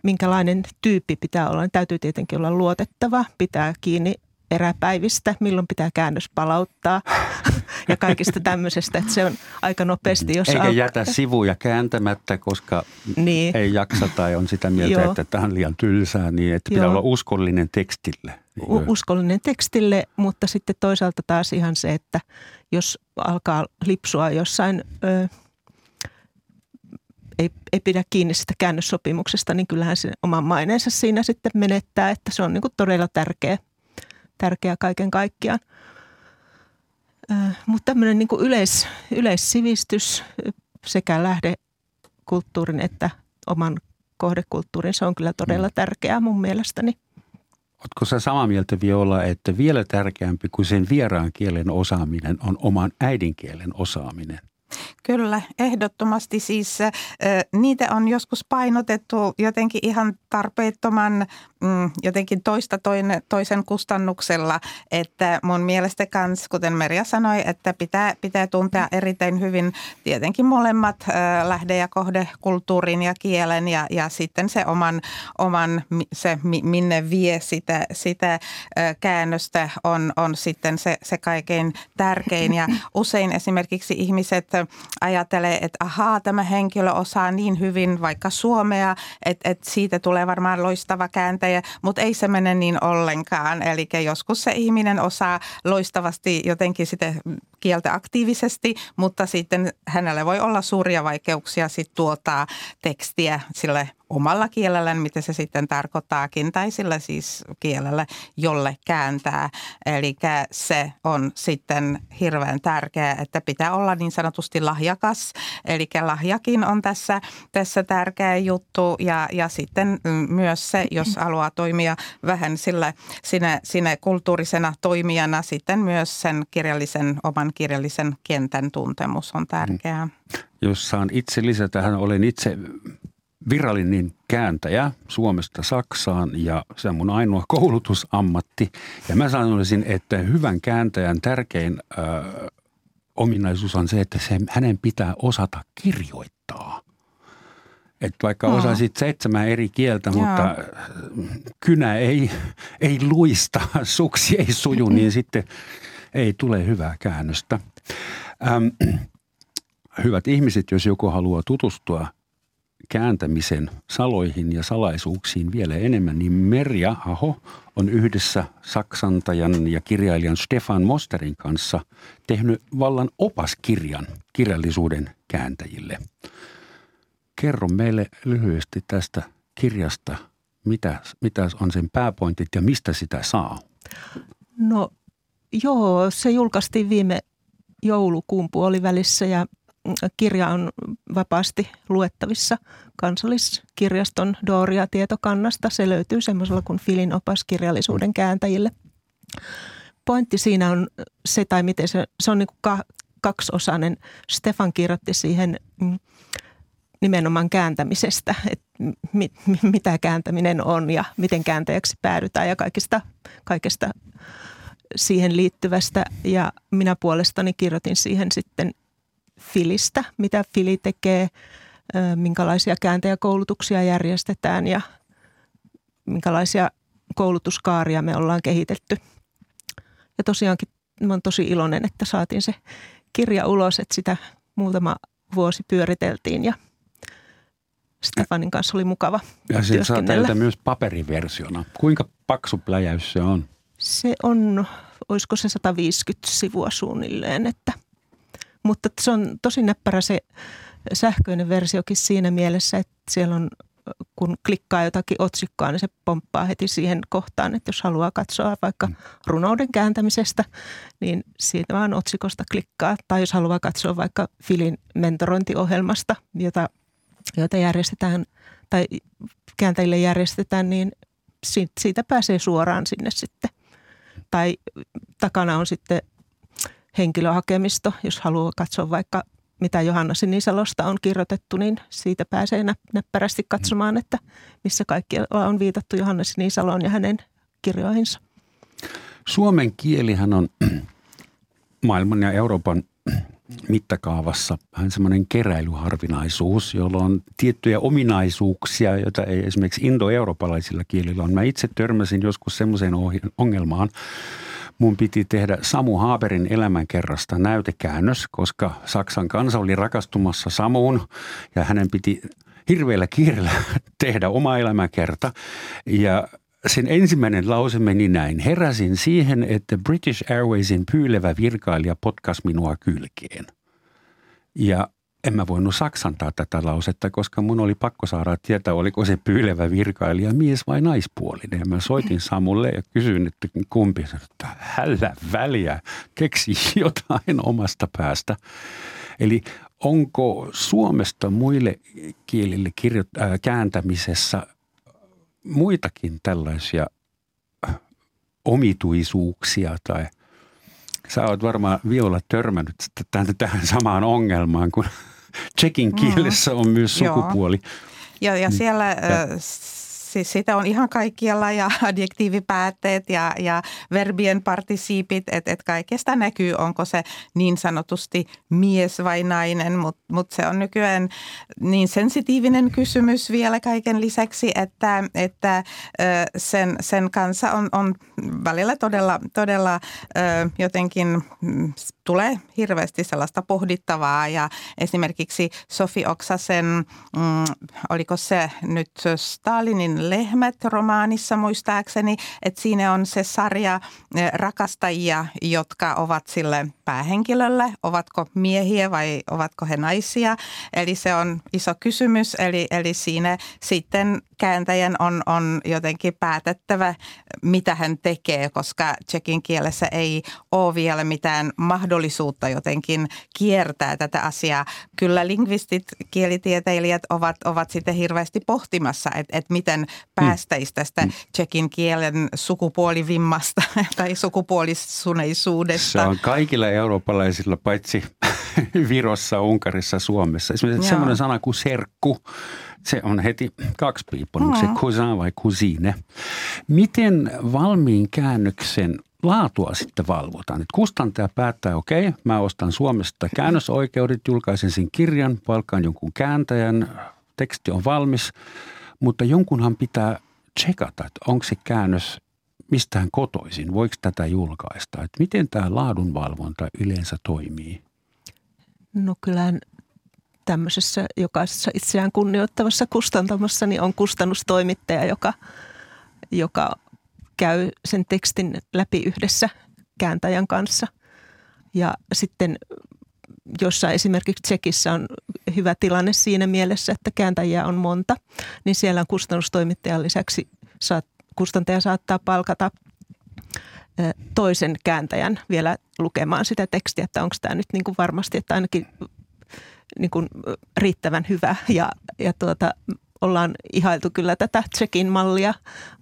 minkälainen tyyppi pitää olla, niin täytyy tietenkin olla luotettava, pitää kiinni eräpäivistä, milloin pitää käännös palauttaa ja kaikista tämmöisestä, että se on aika nopeasti. Jos Eikä al- jätä sivuja kääntämättä, koska niin. ei jaksa tai on sitä mieltä, Joo. että tämä on liian tylsää, niin että pitää Joo. olla uskollinen tekstille. U- uskollinen tekstille, mutta sitten toisaalta taas ihan se, että jos alkaa lipsua jossain... Ö, ei, ei pidä kiinni sitä käännössopimuksesta, niin kyllähän se oman maineensa siinä sitten menettää, että se on niin todella tärkeä tärkeä kaiken kaikkiaan. Äh, mutta tämmöinen niin kuin yleis, yleissivistys sekä lähdekulttuurin että oman kohdekulttuurin, se on kyllä todella mm. tärkeää mun mielestäni. Oletko sä samaa mieltä Viola, että vielä tärkeämpi kuin sen vieraan kielen osaaminen on oman äidinkielen osaaminen? Kyllä, ehdottomasti. Siis niitä on joskus painotettu jotenkin ihan tarpeettoman mm, jotenkin toista toinen, toisen kustannuksella, että mun mielestä kans, kuten Merja sanoi, että pitää, pitää tuntea erittäin hyvin tietenkin molemmat lähde- ja kohde, kulttuurin ja kielen ja, ja sitten se oman, oman se minne vie sitä, sitä käännöstä on, on sitten se, se kaikkein tärkein. Ja usein esimerkiksi ihmiset ajattelee, että ahaa, tämä henkilö osaa niin hyvin vaikka suomea, että, että siitä tulee varmaan loistava kääntäjä, mutta ei se mene niin ollenkaan. Eli joskus se ihminen osaa loistavasti jotenkin sitä kieltä aktiivisesti, mutta sitten hänellä voi olla suuria vaikeuksia sitten tuottaa tekstiä sille omalla kielellä, mitä se sitten tarkoittaakin, tai sillä siis kielellä, jolle kääntää. Eli se on sitten hirveän tärkeää, että pitää olla niin sanotusti lahjakas. Eli lahjakin on tässä, tässä tärkeä juttu ja, ja sitten myös se, jos haluaa toimia vähän sillä, sinne, sinne kulttuurisena toimijana, sitten myös sen kirjallisen, oman kirjallisen kentän tuntemus on tärkeää. Jos saan itse lisätä, olen itse virallinen kääntäjä Suomesta Saksaan ja se on mun ainoa koulutusammatti. Ja mä sanoisin, että hyvän kääntäjän tärkein ö, ominaisuus on se, että se, hänen pitää osata kirjoittaa. Että vaikka no. osaisit seitsemän eri kieltä, Joo. mutta kynä ei, ei luista, suksi ei suju, niin sitten ei tule hyvää käännöstä. Ähm, hyvät ihmiset, jos joku haluaa tutustua kääntämisen saloihin ja salaisuuksiin vielä enemmän, niin Merja Aho on yhdessä saksantajan ja kirjailijan Stefan Mosterin kanssa tehnyt vallan opaskirjan kirjallisuuden kääntäjille. Kerro meille lyhyesti tästä kirjasta, mitä, mitä on sen pääpointit ja mistä sitä saa? No joo, se julkaistiin viime joulukuun puolivälissä ja kirja on vapaasti luettavissa kansalliskirjaston Doria-tietokannasta. Se löytyy semmoisella kuin Filin opas kirjallisuuden kääntäjille. Pointti siinä on se, tai miten se, se on niin kuin kaksiosainen. Stefan kirjoitti siihen mm, nimenomaan kääntämisestä, että mit, mitä kääntäminen on ja miten kääntäjäksi päädytään ja kaikista, kaikesta siihen liittyvästä. Ja minä puolestani kirjoitin siihen sitten Filistä, mitä Fili tekee, minkälaisia kääntäjäkoulutuksia järjestetään ja minkälaisia koulutuskaaria me ollaan kehitetty. Ja tosiaankin mä olen tosi iloinen, että saatiin se kirja ulos, että sitä muutama vuosi pyöriteltiin ja Stefanin kanssa oli mukava Ja sen saa teiltä myös paperiversiona. Kuinka paksu pläjäys se on? Se on, olisiko se 150 sivua suunnilleen, että – mutta se on tosi näppärä se sähköinen versiokin siinä mielessä, että siellä on kun klikkaa jotakin otsikkoa, niin se pomppaa heti siihen kohtaan, että jos haluaa katsoa vaikka mm. runouden kääntämisestä, niin siitä vaan otsikosta klikkaa. Tai jos haluaa katsoa vaikka Filin mentorointiohjelmasta, jota, jota järjestetään tai kääntäjille järjestetään, niin siitä pääsee suoraan sinne sitten. Tai takana on sitten henkilöhakemisto, jos haluaa katsoa vaikka mitä Johanna Sinisalosta on kirjoitettu, niin siitä pääsee näppärästi katsomaan, että missä kaikki on viitattu Johanna Sinisaloon ja hänen kirjoihinsa. Suomen kielihän on maailman ja Euroopan mittakaavassa vähän semmoinen keräilyharvinaisuus, jolla on tiettyjä ominaisuuksia, joita ei esimerkiksi indoeurooppalaisilla kielillä on. Mä itse törmäsin joskus semmoiseen ongelmaan, mun piti tehdä Samu Haaberin elämänkerrasta näytekäännös, koska Saksan kansa oli rakastumassa Samuun ja hänen piti hirveällä kiireellä tehdä oma elämäkerta. Ja sen ensimmäinen lause meni näin. Heräsin siihen, että British Airwaysin pyylevä virkailija potkas minua kylkeen. Ja en mä voinut saksantaa tätä lausetta, koska mun oli pakko saada tietää, oliko se pyylevä virkailija mies vai naispuolinen. Ja mä soitin Samulle ja kysyin, että kumpi. Että hällä väliä, keksi jotain omasta päästä. Eli onko Suomesta muille kielille kirjo- äh, kääntämisessä muitakin tällaisia omituisuuksia tai – Sä oot varmaan Viola törmännyt tähän samaan ongelmaan, kun tsekin kielessä on myös sukupuoli. Joo, ja, ja siellä... Ja siis sitä on ihan kaikkialla ja adjektiivipäätteet ja, ja verbien partisiipit, että et kaikesta näkyy, onko se niin sanotusti mies vai nainen, mutta mut se on nykyään niin sensitiivinen kysymys vielä kaiken lisäksi, että, että sen, sen kanssa on, on välillä todella, todella jotenkin mm, tulee hirveästi sellaista pohdittavaa ja esimerkiksi Sofi Oksasen, mm, oliko se nyt Stalinin lehmät romaanissa muistaakseni, että siinä on se sarja eh, rakastajia, jotka ovat sille päähenkilölle, ovatko miehiä vai ovatko he naisia. Eli se on iso kysymys, eli, eli siinä sitten kääntäjän on, on jotenkin päätettävä, mitä hän tekee, koska tsekin kielessä ei ole vielä mitään mahdollisuutta jotenkin kiertää tätä asiaa. Kyllä lingvistit, kielitieteilijät ovat, ovat sitten hirveästi pohtimassa, että, että miten päästäisiin tästä mm. tsekin kielen sukupuolivimmasta tai sukupuolisuneisuudesta. Se on kaikilla eurooppalaisilla, paitsi Virossa, Unkarissa, Suomessa. Esimerkiksi semmoinen sana kuin serkku, se on heti kaksipiippunen, mm. se cousin vai cousine. Miten valmiin käännöksen laatua sitten valvotaan. Että kustantaja päättää, okei, okay, mä ostan Suomesta käännösoikeudet, julkaisen sen kirjan, palkkaan jonkun kääntäjän, teksti on valmis, mutta jonkunhan pitää tsekata, että onko se käännös mistään kotoisin, voiko tätä julkaista, että miten tämä laadunvalvonta yleensä toimii? No kyllähän tämmöisessä jokaisessa itseään kunnioittavassa kustantamossa niin on kustannustoimittaja, joka, joka käy sen tekstin läpi yhdessä kääntäjän kanssa. Ja sitten jossa esimerkiksi Tsekissä on hyvä tilanne siinä mielessä, että kääntäjiä on monta, niin siellä on kustannustoimittajan lisäksi saat, kustantaja saattaa palkata toisen kääntäjän vielä lukemaan sitä tekstiä, että onko tämä nyt niin kuin varmasti, että ainakin niin kuin riittävän hyvä. Ja, ja tuota, ollaan ihailtu kyllä tätä Tsekin mallia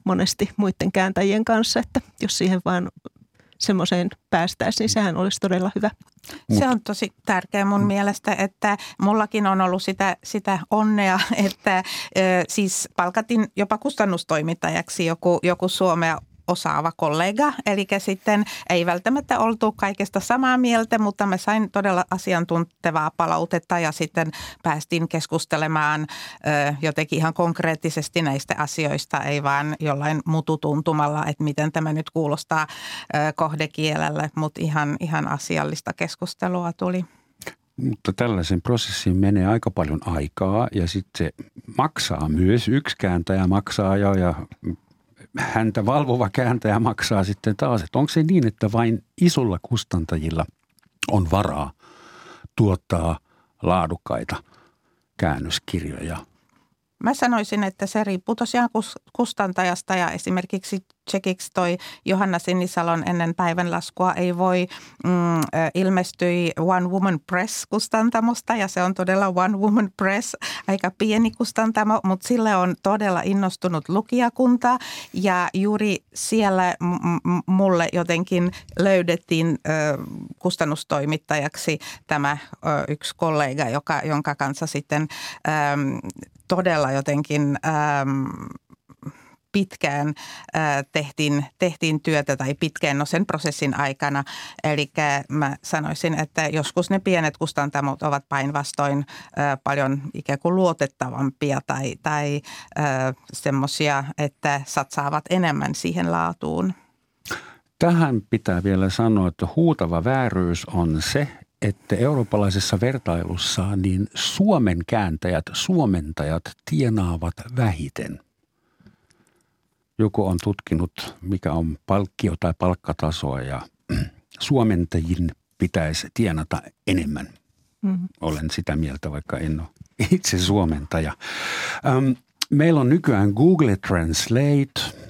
monesti muiden kääntäjien kanssa, että jos siihen vaan semmoiseen päästäisiin, niin sehän olisi todella hyvä. Se on tosi tärkeä mun mm. mielestä, että mullakin on ollut sitä, sitä onnea, että ö, siis palkatin jopa kustannustoimittajaksi joku, joku Suomea osaava kollega. Eli sitten ei välttämättä oltu kaikesta samaa mieltä, mutta me sain todella asiantuntevaa palautetta ja sitten päästiin keskustelemaan ö, jotenkin ihan konkreettisesti näistä asioista, ei vaan jollain mututuntumalla, että miten tämä nyt kuulostaa ö, kohdekielelle, mutta ihan, ihan asiallista keskustelua tuli. Mutta tällaisen prosessin menee aika paljon aikaa ja sitten se maksaa myös. Yksi kääntäjä maksaa jo ja häntä valvova kääntäjä maksaa sitten taas. Että onko se niin, että vain isolla kustantajilla on varaa tuottaa laadukkaita käännöskirjoja Mä sanoisin, että se riippuu tosiaan kustantajasta ja esimerkiksi tsekiksi toi Johanna Sinisalon ennen päivänlaskua ei voi mm, ilmestyi One Woman Press kustantamosta ja se on todella One Woman Press, aika pieni kustantamo, mutta sille on todella innostunut lukijakunta ja juuri siellä m- mulle jotenkin löydettiin ö, kustannustoimittajaksi tämä ö, yksi kollega, joka, jonka kanssa sitten ö, todella jotenkin ähm, pitkään tehtiin, tehtiin työtä tai pitkään no sen prosessin aikana. Eli mä sanoisin, että joskus ne pienet kustantamot ovat päinvastoin paljon ikään kuin luotettavampia tai, tai semmoisia, että satsaavat enemmän siihen laatuun. Tähän pitää vielä sanoa, että huutava vääryys on se, että eurooppalaisessa vertailussa niin Suomen kääntäjät, suomentajat tienaavat vähiten. Joku on tutkinut, mikä on palkkio tai palkkatasoa ja suomentajin pitäisi tienata enemmän. Mm-hmm. Olen sitä mieltä, vaikka en ole itse suomentaja. meillä on nykyään Google Translate –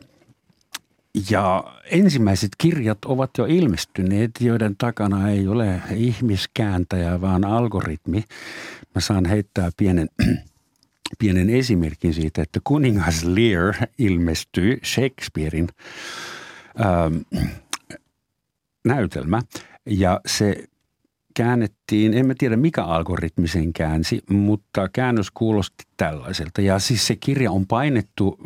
ja ensimmäiset kirjat ovat jo ilmestyneet, joiden takana ei ole ihmiskääntäjä, vaan algoritmi. Mä saan heittää pienen, pienen esimerkin siitä, että kuningas Lear ilmestyi Shakespearein ähm, näytelmä. Ja se käännettiin, en mä tiedä mikä algoritmi sen käänsi, mutta käännös kuulosti tällaiselta. Ja siis se kirja on painettu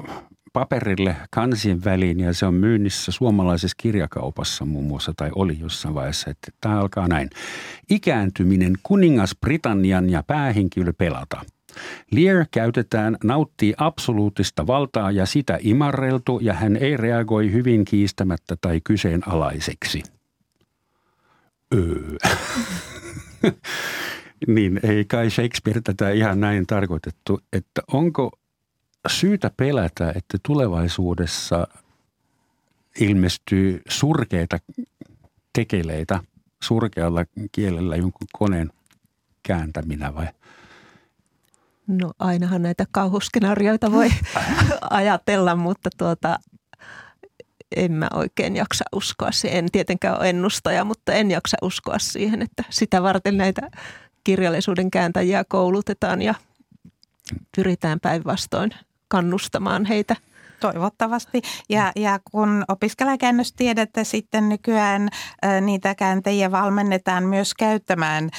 paperille kansien väliin ja se on myynnissä suomalaisessa kirjakaupassa muun muassa tai oli jossain vaiheessa, että tämä alkaa näin. Ikääntyminen kuningas Britannian ja päähenkilö pelata. Lear käytetään, nauttii absoluuttista valtaa ja sitä imarreltu ja hän ei reagoi hyvin kiistämättä tai kyseenalaiseksi. Öö. niin ei kai Shakespeare tätä ihan näin tarkoitettu, että onko syytä pelätä, että tulevaisuudessa ilmestyy surkeita tekeleitä surkealla kielellä jonkun koneen kääntäminä vai? No ainahan näitä kauhuskenaarioita voi ajatella, mutta tuota, en mä oikein jaksa uskoa siihen. En tietenkään ole ennustaja, mutta en jaksa uskoa siihen, että sitä varten näitä kirjallisuuden kääntäjiä koulutetaan ja pyritään päinvastoin kannustamaan heitä – Toivottavasti. Ja, ja kun opiskelijakäännöstiedettä sitten nykyään niitä kääntäjiä valmennetaan myös käyttämään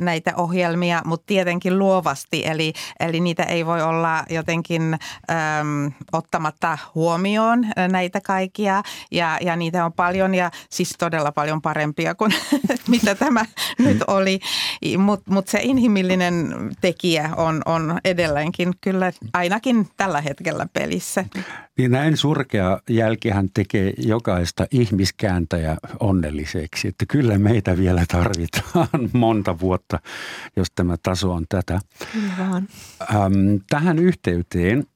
näitä ohjelmia, mutta tietenkin luovasti. Eli, eli niitä ei voi olla jotenkin ä, ottamatta huomioon näitä kaikkia. Ja, ja niitä on paljon ja siis todella paljon parempia kuin mitä tämä nyt oli. Mutta mut se inhimillinen tekijä on, on edelleenkin kyllä ainakin tällä hetkellä pelissä. Niin näin surkea jälkihän tekee jokaista ihmiskääntäjä onnelliseksi, että kyllä meitä vielä tarvitaan monta vuotta, jos tämä taso on tätä. Vaan. Ähm, tähän yhteyteen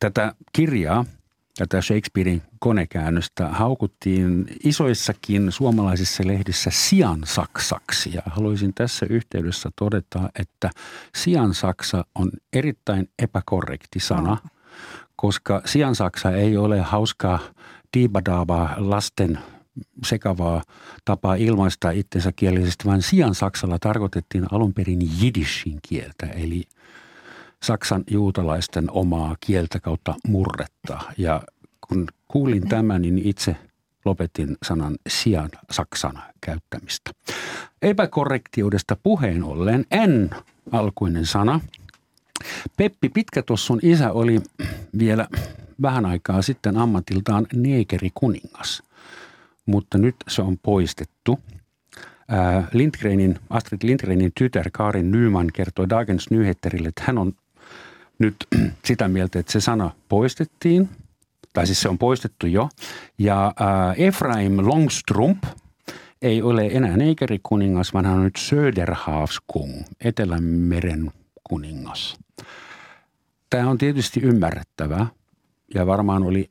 tätä kirjaa, tätä Shakespearein konekäännöstä haukuttiin isoissakin suomalaisissa lehdissä sian saksaksi. Ja haluaisin tässä yhteydessä todeta, että sian saksa on erittäin epäkorrekti sana, koska sian saksa ei ole hauskaa diibadaavaa lasten sekavaa tapaa ilmaista itsensä kielisesti, vaan sian saksalla tarkoitettiin alun perin jidishin kieltä, eli Saksan juutalaisten omaa kieltä kautta murretta. Ja kun kuulin tämän, niin itse lopetin sanan sian saksan käyttämistä. Epäkorrektiudesta puheen ollen en alkuinen sana. Peppi Pitkätossun isä oli vielä vähän aikaa sitten ammatiltaan neekerikuningas, mutta nyt se on poistettu. Lindgrenin, Astrid Lindgrenin tytär Karin Nyman kertoi Dagens Nyheterille, että hän on nyt sitä mieltä, että se sana poistettiin, tai siis se on poistettu jo. Ja Efraim Longstrump ei ole enää neekerikuningas, vaan hän on nyt Söderhavskung, Etelämeren kuningas. Tämä on tietysti ymmärrettävää ja varmaan oli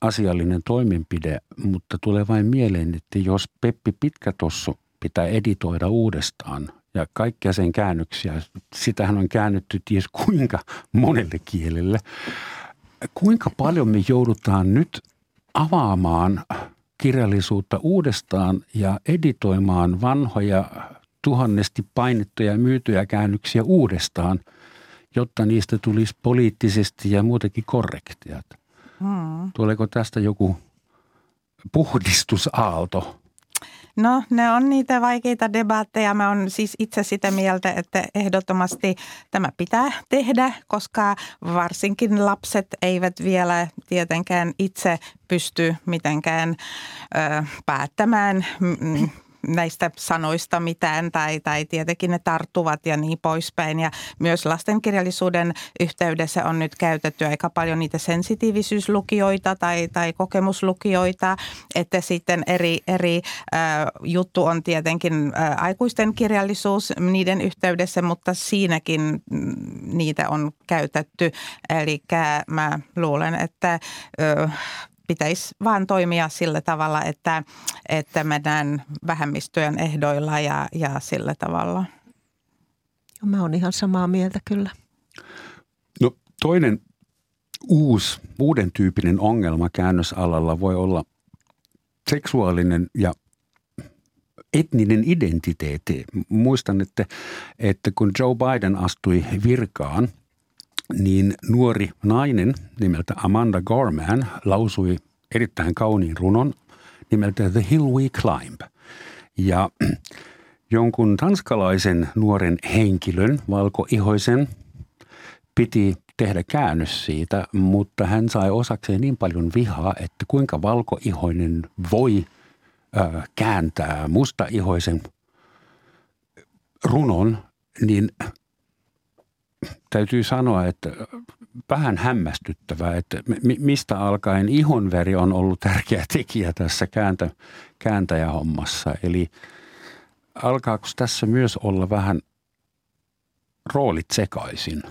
asiallinen toimenpide, mutta tulee vain mieleen, että jos Peppi Pitkätossu pitää editoida uudestaan ja kaikkia sen käännöksiä, sitähän on käännetty ties kuinka monelle kielelle. Kuinka paljon me joudutaan nyt avaamaan kirjallisuutta uudestaan ja editoimaan vanhoja tuhannesti painettuja ja myytyjä käännöksiä uudestaan, jotta niistä tulisi poliittisesti ja muutenkin korrektia. Hmm. Tuleeko tästä joku puhdistusaalto? No ne on niitä vaikeita debatteja. Mä oon siis itse sitä mieltä, että ehdottomasti tämä pitää tehdä, koska varsinkin lapset eivät vielä tietenkään itse pysty mitenkään ö, päättämään, näistä sanoista mitään tai, tai tietenkin ne tarttuvat ja niin poispäin. Ja myös lastenkirjallisuuden yhteydessä on nyt käytetty aika paljon niitä sensitiivisyyslukijoita tai, tai kokemuslukijoita, että sitten eri, eri äh, juttu on tietenkin äh, aikuisten kirjallisuus niiden yhteydessä, mutta siinäkin mm, niitä on käytetty. Eli mä luulen, että äh, pitäisi vaan toimia sillä tavalla, että, että mennään vähemmistöjen ehdoilla ja, ja sillä tavalla. Mä oon ihan samaa mieltä kyllä. No toinen uusi, uuden tyyppinen ongelma käännösalalla voi olla seksuaalinen ja etninen identiteetti. Muistan, että, että kun Joe Biden astui virkaan – niin nuori nainen nimeltä Amanda Gorman lausui erittäin kauniin runon nimeltä The Hill We Climb. Ja jonkun tanskalaisen nuoren henkilön, valkoihoisen, piti tehdä käännös siitä, mutta hän sai osakseen niin paljon vihaa, että kuinka valkoihoinen voi ö, kääntää mustaihoisen runon, niin täytyy sanoa, että vähän hämmästyttävää, että mistä alkaen ihonväri on ollut tärkeä tekijä tässä kääntä, kääntäjähommassa. Eli alkaako tässä myös olla vähän roolit sekaisin?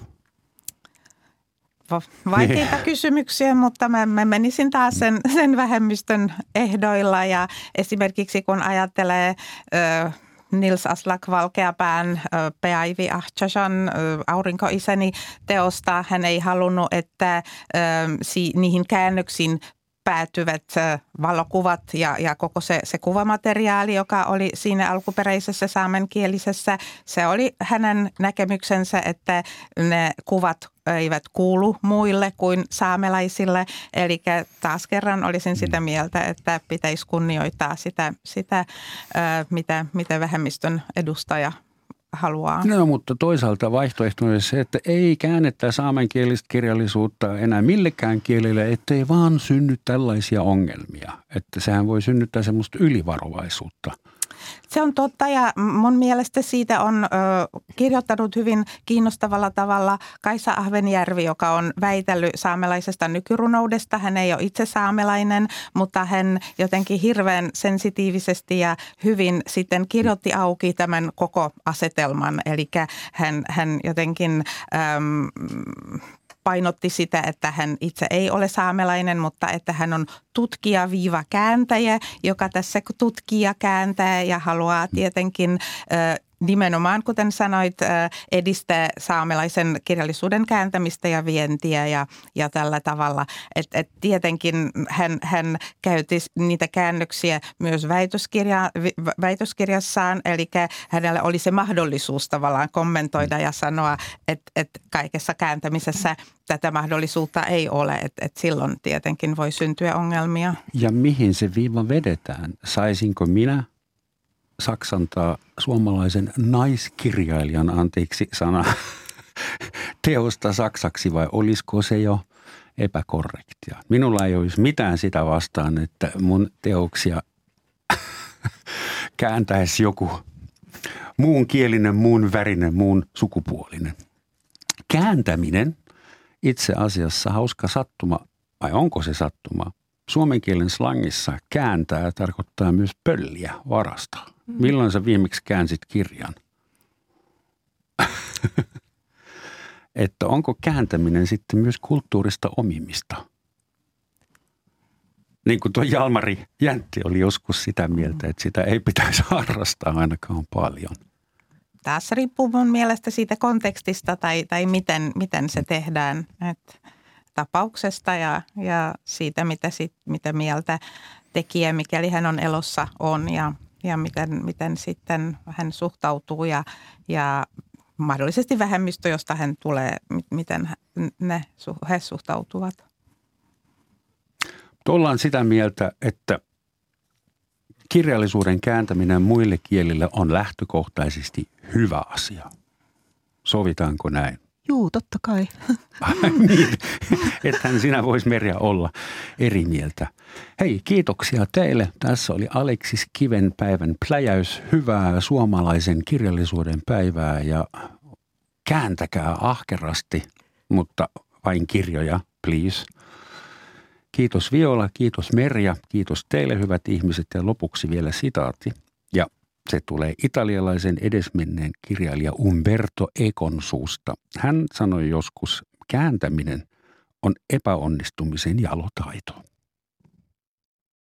Vaikeita niin. kysymyksiä, mutta mä, mä menisin taas sen, sen vähemmistön ehdoilla ja esimerkiksi kun ajattelee ö, Nils Aslak Valkeapään Peaivi Ahchasan Aurinkoisäni teosta. Hän ei halunnut, että niihin käännöksiin päätyvät valokuvat ja, ja koko se, se kuvamateriaali, joka oli siinä alkuperäisessä saamenkielisessä, se oli hänen näkemyksensä, että ne kuvat eivät kuulu muille kuin saamelaisille. Eli taas kerran olisin sitä mm. mieltä, että pitäisi kunnioittaa sitä, sitä mitä, mitä vähemmistön edustaja haluaa. No, mutta toisaalta vaihtoehto on se, että ei käännetä saamenkielistä kirjallisuutta enää millekään kielelle, ettei vaan synny tällaisia ongelmia. Että sehän voi synnyttää semmoista ylivarovaisuutta. Se on totta ja mun mielestä siitä on ö, kirjoittanut hyvin kiinnostavalla tavalla Kaisa Ahvenjärvi, joka on väitellyt saamelaisesta nykyrunoudesta. Hän ei ole itse saamelainen, mutta hän jotenkin hirveän sensitiivisesti ja hyvin sitten kirjoitti auki tämän koko asetelman. Eli hän, hän jotenkin... Äm, painotti sitä, että hän itse ei ole saamelainen, mutta että hän on tutkija-kääntäjä, joka tässä tutkija kääntää ja haluaa tietenkin nimenomaan, kuten sanoit, edistää saamelaisen kirjallisuuden kääntämistä ja vientiä ja, ja tällä tavalla. Et, et tietenkin hän, hän käytti niitä käännöksiä myös väitöskirja, väitöskirjassaan, eli hänellä oli se mahdollisuus tavallaan kommentoida ja sanoa, että, että kaikessa kääntämisessä tätä mahdollisuutta ei ole, että, että silloin tietenkin voi syntyä ongelmia. Ja mihin se viiva vedetään? Saisinko minä – saksantaa suomalaisen naiskirjailijan, anteeksi sana, teosta saksaksi vai olisiko se jo epäkorrektia? Minulla ei olisi mitään sitä vastaan, että mun teoksia kääntäisi joku muun kielinen, muun värinen, muun sukupuolinen. Kääntäminen itse asiassa hauska sattuma, vai onko se sattuma? Suomen kielen slangissa kääntää tarkoittaa myös pölliä, varastaa. Mm. Milloin sä viimeksi käänsit kirjan? että onko kääntäminen sitten myös kulttuurista omimista? Niin kuin tuo Jalmari Jäntti oli joskus sitä mieltä, että sitä ei pitäisi harrastaa ainakaan paljon. Tässä riippuu mun mielestä siitä kontekstista tai, tai miten, miten se tehdään. Et tapauksesta ja, ja siitä, mitä, sit, mitä mieltä tekijä, mikäli hän on elossa, on ja ja miten, miten sitten hän suhtautuu ja, ja mahdollisesti vähemmistö, josta hän tulee, miten ne, he suhtautuvat. Ollaan sitä mieltä, että kirjallisuuden kääntäminen muille kielille on lähtökohtaisesti hyvä asia. Sovitaanko näin? Juu, totta kai. niin, ethän sinä voisi Merja olla eri mieltä. Hei, kiitoksia teille. Tässä oli Aleksis Kiven päivän pläjäys. Hyvää suomalaisen kirjallisuuden päivää ja kääntäkää ahkerasti, mutta vain kirjoja, please. Kiitos Viola, kiitos Merja, kiitos teille hyvät ihmiset ja lopuksi vielä sitaatti. Se tulee italialaisen edesmenneen kirjailija Umberto Econ suusta. Hän sanoi joskus, kääntäminen on epäonnistumisen jalotaito.